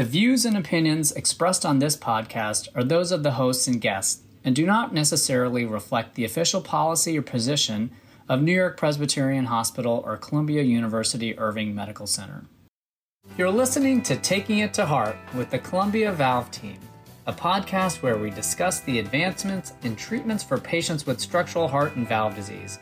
The views and opinions expressed on this podcast are those of the hosts and guests and do not necessarily reflect the official policy or position of New York Presbyterian Hospital or Columbia University Irving Medical Center. You're listening to Taking It to Heart with the Columbia Valve Team, a podcast where we discuss the advancements in treatments for patients with structural heart and valve disease.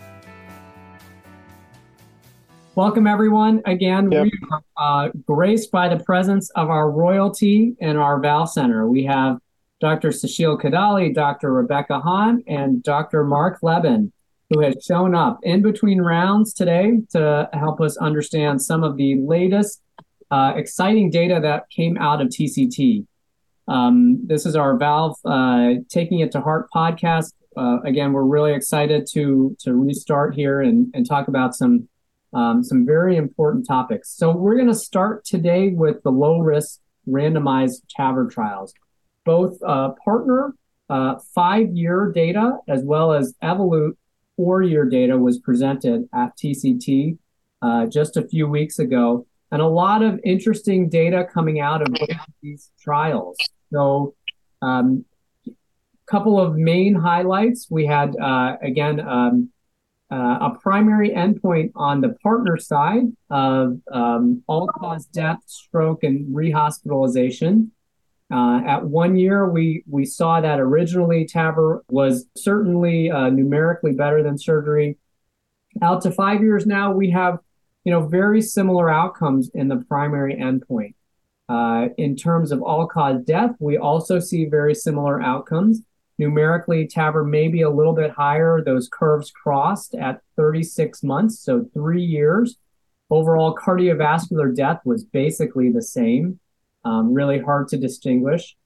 Welcome, everyone. Again, yep. we are uh, graced by the presence of our royalty in our Valve Center. We have Dr. Susheel Kodali, Dr. Rebecca Hahn, and Dr. Mark Leben, who has shown up in between rounds today to help us understand some of the latest uh, exciting data that came out of TCT. Um, this is our Valve uh, Taking It to Heart podcast. Uh, again, we're really excited to to restart here and, and talk about some um, some very important topics. So we're going to start today with the low risk randomized TAVR trials both uh, partner uh, five year data as well as Evolut four year data was presented at TCT uh, just a few weeks ago, and a lot of interesting data coming out of these trials. So, um, couple of main highlights. We had uh, again um, uh, a primary endpoint on the partner side of um, all cause death, stroke, and rehospitalization. Uh, at one year, we we saw that originally TAVR was certainly uh, numerically better than surgery. Out to five years now, we have you know very similar outcomes in the primary endpoint. Uh, in terms of all-cause death, we also see very similar outcomes. Numerically, TAVR may be a little bit higher. Those curves crossed at 36 months, so three years. Overall, cardiovascular death was basically the same um, really hard to distinguish.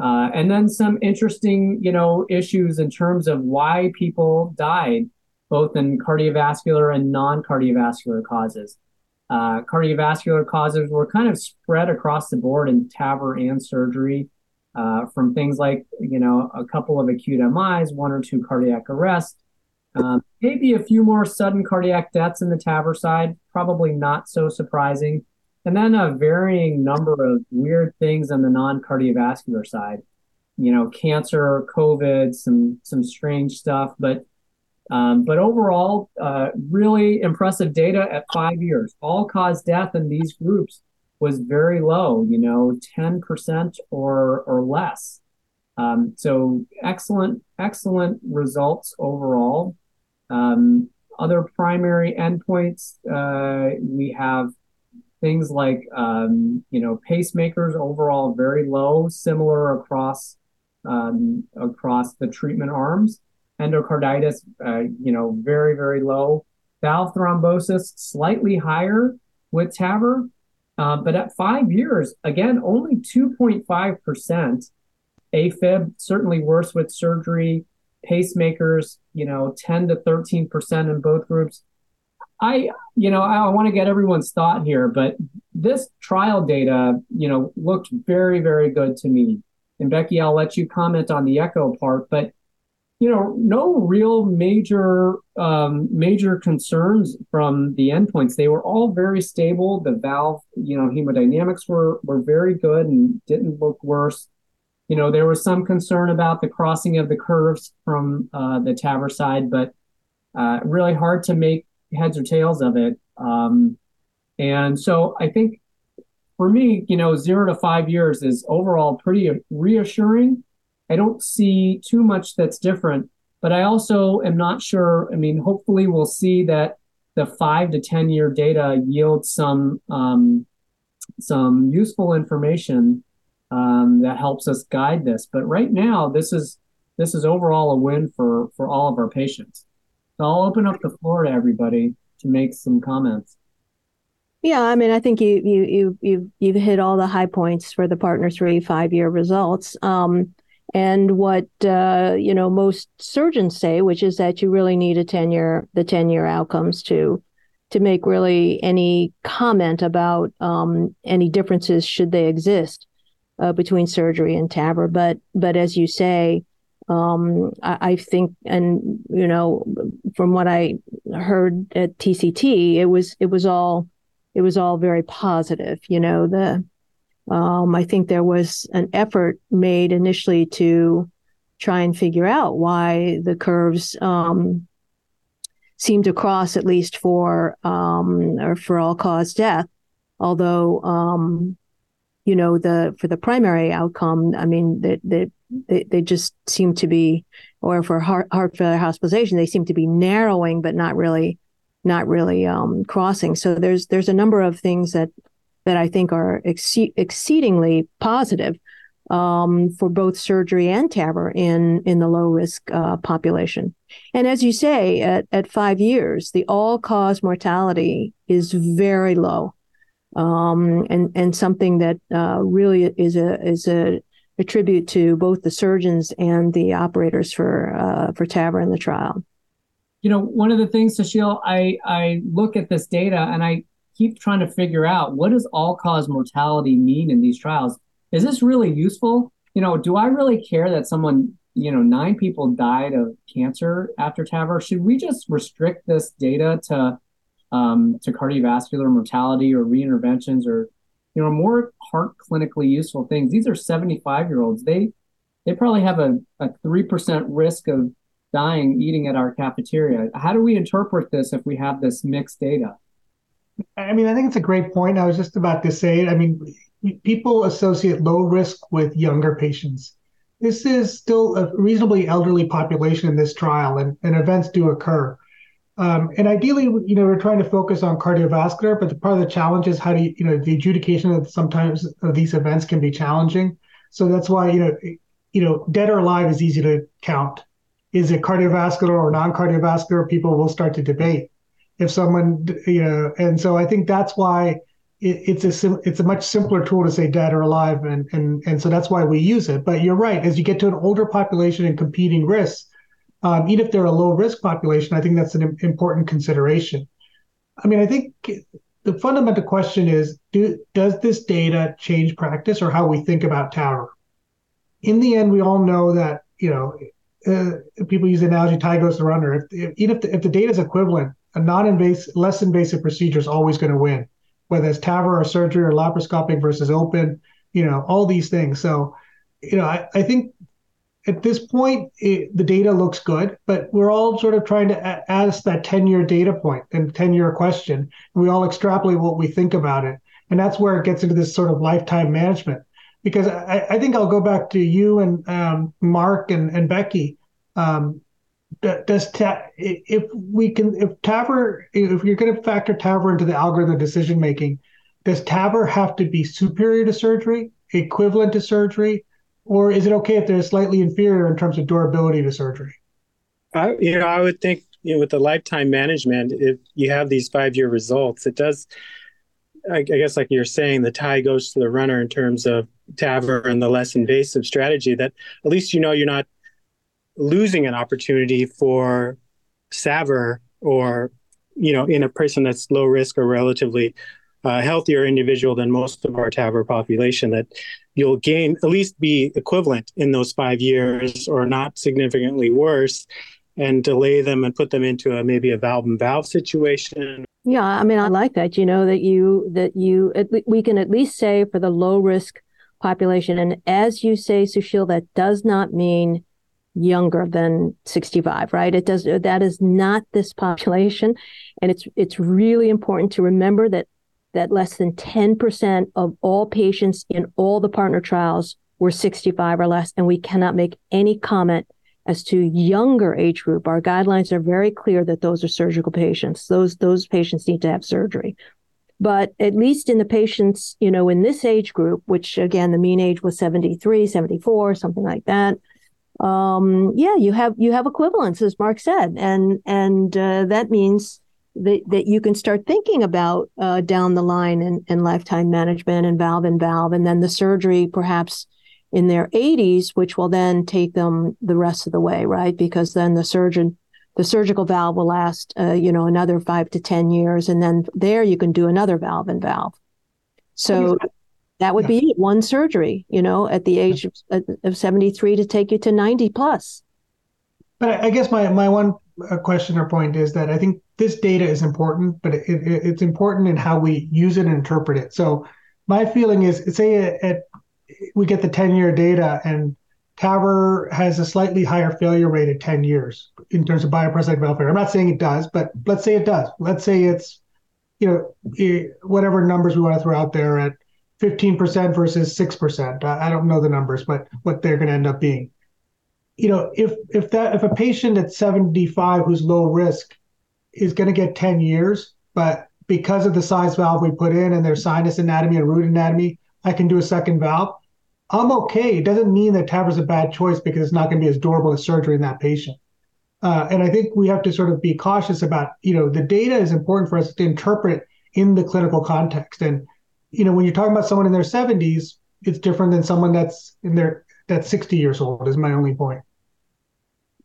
Uh, and then some interesting, you know, issues in terms of why people died, both in cardiovascular and non-cardiovascular causes. Uh, cardiovascular causes were kind of spread across the board in TAVR and surgery, uh, from things like, you know, a couple of acute MIs, one or two cardiac arrests, um, maybe a few more sudden cardiac deaths in the TAVR side, probably not so surprising. And then a varying number of weird things on the non-cardiovascular side you know cancer covid some some strange stuff. But um, but overall uh, really impressive data at five years. All cause death in these groups was very low you know 10% or or less um, so excellent excellent results overall um, other primary endpoints uh, we have things like um, you know pacemakers overall very low, similar across um, across the treatment arms. Endocarditis, uh, you know, very very low. Valve thrombosis slightly higher with TAVR, uh, but at five years, again, only 2.5 percent. AFib certainly worse with surgery. Pacemakers, you know, 10 to 13 percent in both groups. I, you know, I want to get everyone's thought here, but this trial data, you know, looked very, very good to me. And Becky, I'll let you comment on the echo part, but you know, no real major um, major concerns from the endpoints. They were all very stable. The valve, you know, hemodynamics were were very good and didn't look worse. You know, there was some concern about the crossing of the curves from uh, the TAVR side, but uh, really hard to make heads or tails of it. Um, and so I think for me, you know, zero to five years is overall pretty reassuring. I don't see too much that's different, but I also am not sure. I mean, hopefully, we'll see that the five to ten year data yields some um, some useful information um, that helps us guide this. But right now, this is this is overall a win for for all of our patients. So I'll open up the floor to everybody to make some comments. Yeah, I mean, I think you you you you you've hit all the high points for the Partner Three five year results. Um, and what uh, you know most surgeons say, which is that you really need a ten year the ten year outcomes to to make really any comment about um, any differences should they exist uh, between surgery and TAVR. But but as you say, um, I, I, think, and you know, from what I heard at TCT, it was it was all it was all very positive. You know, the Um, I think there was an effort made initially to try and figure out why the curves um, seem to cross at least for um, or for all cause death. Although, um, you know, the for the primary outcome, I mean, that they, they, they just seem to be, or for heart, heart failure hospitalization, they seem to be narrowing, but not really, not really um, crossing. So there's there's a number of things that that I think are ex- exceedingly positive um, for both surgery and TAVR in in the low risk uh, population. And as you say, at, at five years, the all cause mortality is very low, um, and and something that uh, really is a is a, a, tribute to both the surgeons and the operators for uh, for TAVR in the trial. You know, one of the things, Susheel, I I look at this data and I keep trying to figure out what does all cause mortality mean in these trials is this really useful? You know, do I really care that someone, you know, nine people died of cancer after TAVR? Should we just restrict this data to um, to cardiovascular mortality or reinterventions or you know more heart clinically useful things? These are 75 year olds. They they probably have a, a 3% risk of dying eating at our cafeteria. How do we interpret this if we have this mixed data? I mean, I think it's a great point. I was just about to say it. I mean, people associate low risk with younger patients. This is still a reasonably elderly population in this trial, and, and events do occur. Um, and ideally, you know, we're trying to focus on cardiovascular, but the, part of the challenge is how do you, you know, the adjudication of sometimes of these events can be challenging. So that's why, you know, you know, dead or alive is easy to count. Is it cardiovascular or non-cardiovascular? People will start to debate if someone, you know, and so I think that's why it, it's a it's a much simpler tool to say dead or alive, and and and so that's why we use it. But you're right, as you get to an older population and competing risks, um, even if they're a low risk population, I think that's an important consideration. I mean, I think the fundamental question is: do, Does this data change practice or how we think about TAVR In the end, we all know that you know uh, people use the analogy tie goes the runner. If, if, even if the, if the data is equivalent, a non-invasive, less invasive procedure is always going to win whether it's TAVR or surgery or laparoscopic versus open, you know, all these things. So, you know, I, I think at this point, it, the data looks good, but we're all sort of trying to ask that 10 year data point and 10 year question. And we all extrapolate what we think about it. And that's where it gets into this sort of lifetime management. Because I, I think I'll go back to you and um, Mark and, and Becky. Um, does ta- if we can if TAVR if you're going to factor TAVR into the algorithm decision making, does TAVR have to be superior to surgery, equivalent to surgery, or is it okay if they're slightly inferior in terms of durability to surgery? I, you know, I would think you know with the lifetime management, if you have these five year results, it does. I, I guess, like you're saying, the tie goes to the runner in terms of TAVR and the less invasive strategy. That at least you know you're not losing an opportunity for SAVR or, you know, in a person that's low risk or relatively uh, healthier individual than most of our TAVR population, that you'll gain at least be equivalent in those five years or not significantly worse and delay them and put them into a maybe a valve and valve situation. Yeah i mean i like that you know that you that you we can at least say for the low risk population and as you say Susheel that does not mean younger than 65 right? It does that is not this population. And it's it's really important to remember that that less than 10% of all patients in all the partner trials were 65 or less. And we cannot make any comment as to younger age group. Our guidelines are very clear that those are surgical patients. Those those patients need to have surgery. But at least in the patients you know in this age group which again the mean age was 73 74 something like that um, yeah, you have you have equivalents, as Mark said, and and uh, that means that that you can start thinking about uh, down the line and, and lifetime management and valve and valve, and then the surgery perhaps in their 80s, which will then take them the rest of the way, right? Because then the surgeon the surgical valve will last, uh, you know, another five to ten years, and then there you can do another valve and valve. So that would yeah. be it, one surgery, you know, at the age of, of 73 to take you to 90 plus. But I guess my, my one uh, question or point is that I think this data is important, but it, it, it's important in how we use it and interpret it. So, my feeling is, say at, at we get the 10 year data and TAVR has a slightly higher failure rate at 10 years in terms of bioprosthetic valve failure. I'm not saying it does, but let's say it does. Let's say it's, you know, whatever numbers we want to throw out there at 15% versus 6%. I don't know the numbers, but what they're going to end up being. You know, if if that if a patient at 75 who's low risk is going to get 10 years, but because of the size valve we put in and their sinus anatomy and root anatomy, I can do a second valve. I'm okay. It doesn't mean that TAVR is a bad choice because it's not going to be as durable as surgery in that patient. Uh, and I think we have to sort of be cautious about, you know, the data is important for us to interpret in the clinical context. And, you know, when you're talking about someone in their 70s, it's different than someone that's in their that's 60 years old. Is my only point.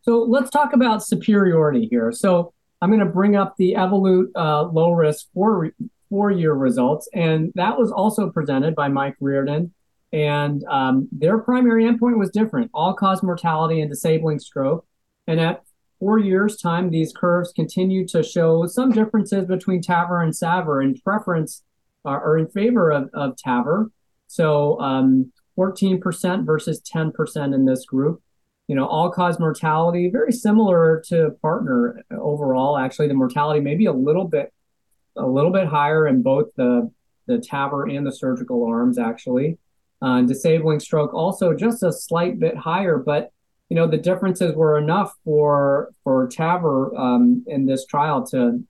So let's talk about superiority here. So I'm going to bring up the Evolut uh, low risk four four year results, and that was also presented by Mike Reardon and um, their primary endpoint was different all cause mortality and disabling stroke. And at four years' time, these curves continued to show some differences between TAVR and SAVR in preference uh, or in favor of, of TAVR. So um, 14% versus 10% in this group. You know, all cause mortality, very similar to partner overall. Actually, the mortality may be a little bit a little bit higher in both the the TAVR and the surgical arms, actually. Uh, disabling stroke also just a slight bit higher, but you know the differences were enough for for TAVR um, in this trial to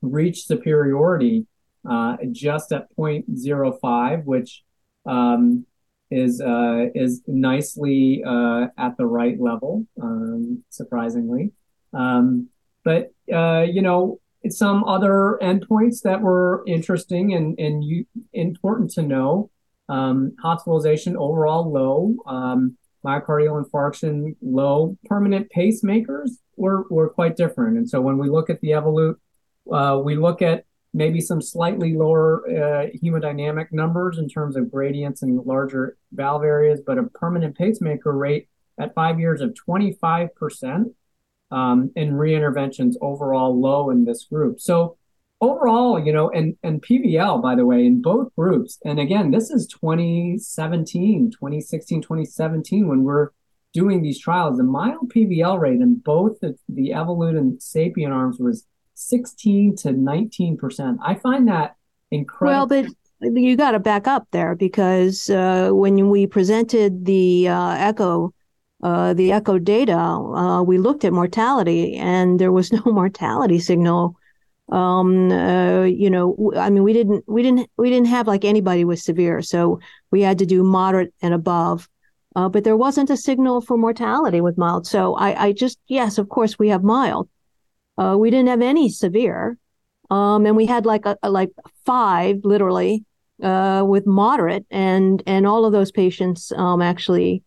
reach superiority uh, just at 0.05, which um, is uh, is nicely uh, at the right level, um, surprisingly. Um, but uh, you know, some other endpoints that were interesting and and you, important to know. Um, hospitalization overall low. Um, myocardial infarction low. Permanent pacemakers were, were quite different. And so when we look at the Evolut, uh, we look at maybe some slightly lower uh, hemodynamic numbers in terms of gradients and larger valve areas, but a permanent pacemaker rate at five years of 25%, um, and reinterventions overall low in this group. So overall, you know, and and PVL, by the way, in both groups, and again, this is 2017, 2016, 2017, when we're doing these trials, the mild PVL rate in both the, the Evolut and Sapien arms was 16 to 19 percent. I find that incredible. Well, but you got to back up there because uh, when we presented the uh, echo. Uh, the echo data, uh, we looked at mortality, and there was no mortality signal um uh, you know i mean we didn't we didn't we didn't have like anybody was severe so we had to do moderate and above uh, but there wasn't a signal for mortality with mild so i i just yes of course we have mild uh, we didn't have any severe. Um and we had like a, a like five literally uh with moderate. And and all of those patients um actually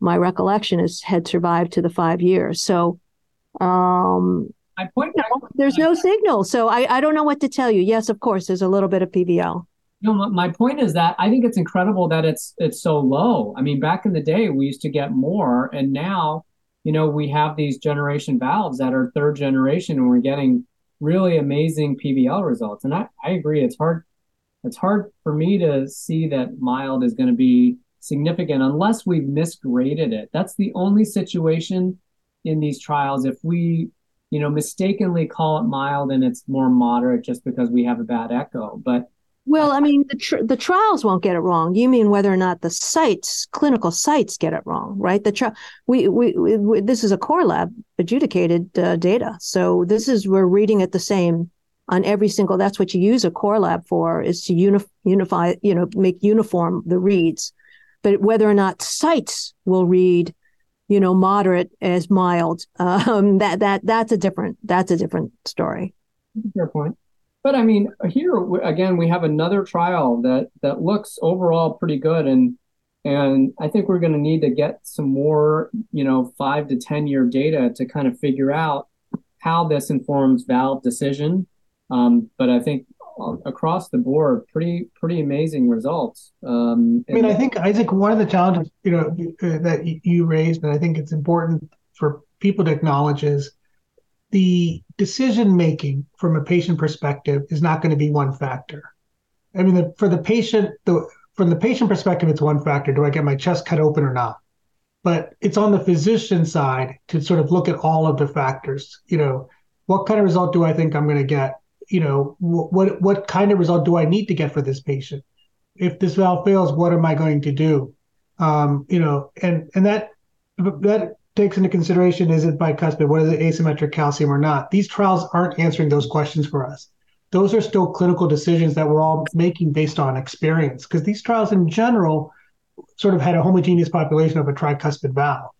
my recollection is had survived to the five years. So um my point no, there's no signal. So I, I don't know what to tell you. Yes of course there's a little bit of pvl no my point is that i think it's incredible that it's it's so low. I mean back in the day we used to get more. And now you know we have these generation valves that are third generation and we're getting really amazing pvl results. And i, I agree it's hard it's hard for me to see that mild is going to be significant unless we've misgraded it. That's the only situation in these trials. If we you know, mistakenly call it mild and it's more moderate just because we have a bad echo. But well, I mean, the, tr- the trials won't get it wrong. You mean whether or not the sites, clinical sites, get it wrong, right? The tri- we, we, we this is a core lab adjudicated uh, data, so this is we're reading it the same on every single. That's what you use a core lab for is to uni- unify, you know, make uniform the reads. But whether or not sites will read you know, moderate as mild. Um, that that that's a different that's a different story. Fair point. But I mean, here again, we have another trial that that looks overall pretty good, and and I think we're going to need to get some more, you know, five to ten year data to kind of figure out how this informs valve decision. Um, but I think across the board, pretty pretty amazing results. Um, I mean, I think Isaac, one of the challenges you know uh, that you raised, and I think it's important for people to acknowledge is the decision making from a patient perspective is not going to be one factor. I mean, the, for the patient, the from the patient perspective, it's one factor: do I get my chest cut open or not? But it's on the physician side to sort of look at all of the factors. You know, what kind of result do I think I'm going to get? You know, what what kind of result do I need to get for this patient? If this valve fails, what am I going to do? Um, you know, and and that that takes into consideration is it bicuspid, whether it asymmetric calcium or not? These trials aren't answering those questions for us. Those are still clinical decisions that we're all making based on experience because these trials in general sort of had a homogeneous population of a tricuspid valve.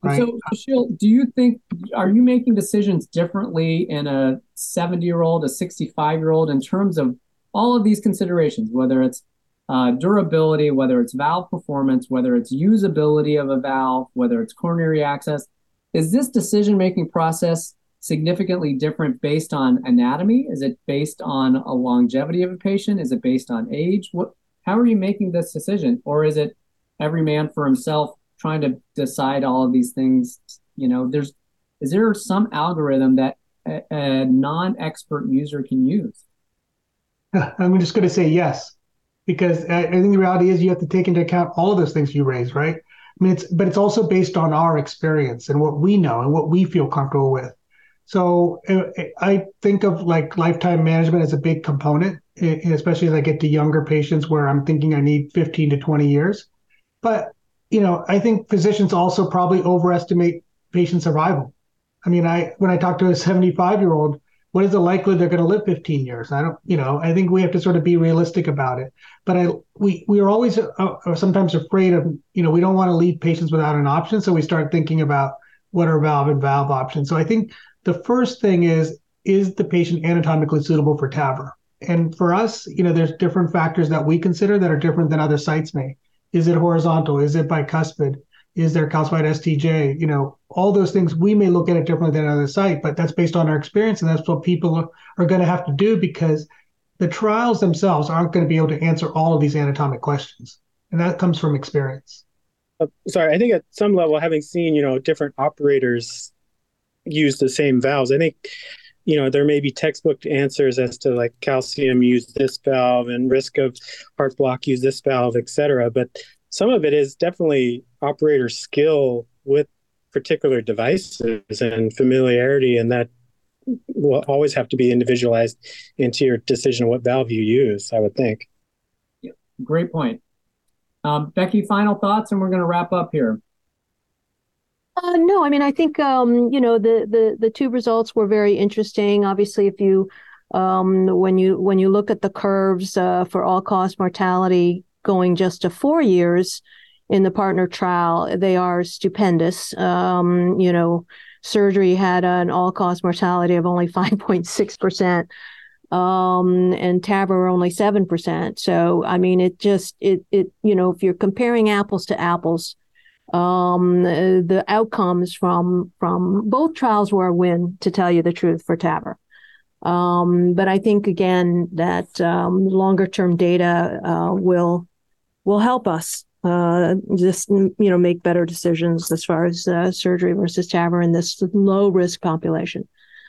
Right? So, Shil, do you think are you making decisions differently in a 70 year old, a 65 year old in terms of all of these considerations, whether it's uh, durability, whether it's valve performance, whether it's usability of a valve, whether it's coronary access. Is this decision making process significantly different based on anatomy? Is it based on a longevity of a patient? Is it based on age? What? How are you making this decision, or is it every man for himself trying to decide all of these things? You know, there's is there some algorithm that a, a non-expert user can use? I'm just going to say yes because I, think the reality is you have to take into account all of those things you raised, right? I mean, it's but it's also based on our experience and what we know and what we feel comfortable with. So uh, I think of like lifetime management as a big component, especially as I get to younger patients where I'm thinking I need 15 to 20 years. But you know, I think physicians also probably overestimate patient survival. I mean, I when I talk to a 75 year old, what is the likelihood they're going to live 15 years? I don't, you know, I think we have to sort of be realistic about it. But I, we, we are always uh, sometimes afraid of, you know, we don't want to leave patients without an option. So we start thinking about what are valve and valve options. So I think the first thing is, is the patient anatomically suitable for TAVR? And for us, you know, there's different factors that we consider that are different than other sites may. Is it horizontal? Is it bicuspid? Is there calcified STJ? You know, all those things we may look at it differently than another site, but that's based on our experience, and that's what people are going to have to do because the trials themselves aren't going to be able to answer all of these anatomic questions, and that comes from experience. Uh, sorry, I think at some level, having seen you know different operators use the same valves, I think you know there may be textbook answers as to like calcium use this valve and risk of heart block use this valve, et cetera. But some of it is definitely operator skill with particular devices and familiarity, and that will always have to be individualized into your decision what valve you use. I would think. Yeah, great point. Um, Becky, final thoughts, and we're going to wrap up here. Uh, no, I mean I think um, you know the the the two results were very interesting. Obviously, if you um, when you when you look at the curves uh, for all cause mortality going just to four years in the partner trial, they are stupendous. Um, you know, surgery had an all cause mortality of only 5.6%. Um, and TAVR only 7%. So, I mean, it just, it, it, you know, if you're comparing apples to apples, um, the outcomes from, from both trials were a win, to tell you the truth, for TAVR. Um, but I think again that um, longer term data uh, will will help us uh, just you know make better decisions as far as uh, surgery versus TAVR in this low risk population.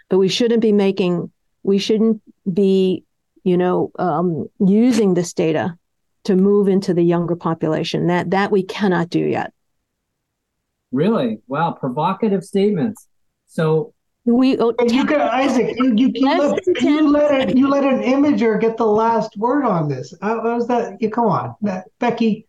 But we shouldn't be making we shouldn't be you know um, using this data to move into the younger population. That that we cannot do yet. Really? Wow, provocative statements. So we oh, you could Isaac, you you, you, let, you let it, you let an imager get the last word on this. How, was that? You come on, that, Becky.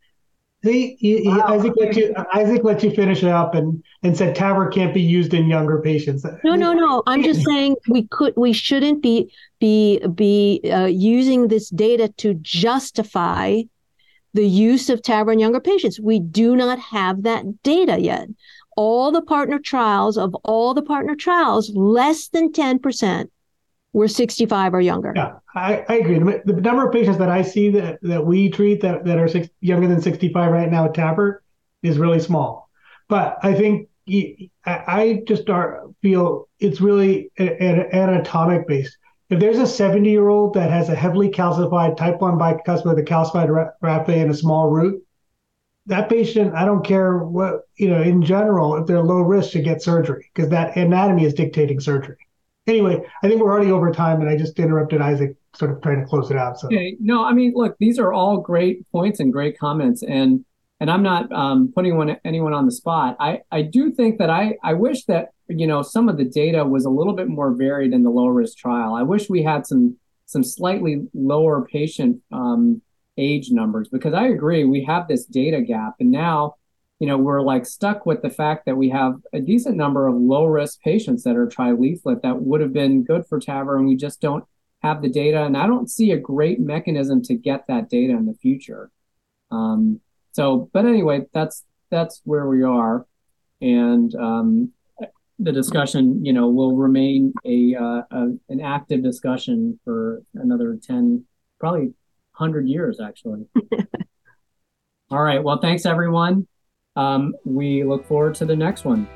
See, he, wow. Isaac let you Isaac let you finish it up and and said TAVR can't be used in younger patients. No, no, no. I'm just saying we could we shouldn't be be be uh, using this data to justify the use of TAVR in younger patients. We do not have that data yet all the partner trials of all the partner trials, less than 10% were 65 or younger. Yeah, I, I agree. The, the number of patients that I see that, that we treat that, that are six, younger than 65 right now at TAVR is really small. But I think I just feel it's really anatomic based. If there's a 70 year old that has a heavily calcified type 1 bicuspid with a calcified raphe and a small root, that patient, I don't care what, you know, in general, if they're low risk to get surgery because that anatomy is dictating surgery. Anyway, I think we're already over time and I just interrupted Isaac. sort of trying to close it out. So okay, no, I mean, look, these are all great points and great comments, and and I'm not um, putting one, anyone on the spot. I I do think that I I wish that you know some of the data was a little bit more varied in the low risk trial. I wish we had some some slightly lower patient um, age numbers because I agree we have this data gap, and now you know, we're like stuck with the fact that we have a decent number of low risk patients that are trileaflet that would have been good for TAVR, and we just don't have the data. And I don't see a great mechanism to get that data in the future. Um, so, but anyway, that's that's where we are, and um, the discussion, you know, will remain a, uh, a an active discussion for another ten, probably hundred years, actually. All right. Well, thanks everyone. Um, we look forward to the next one.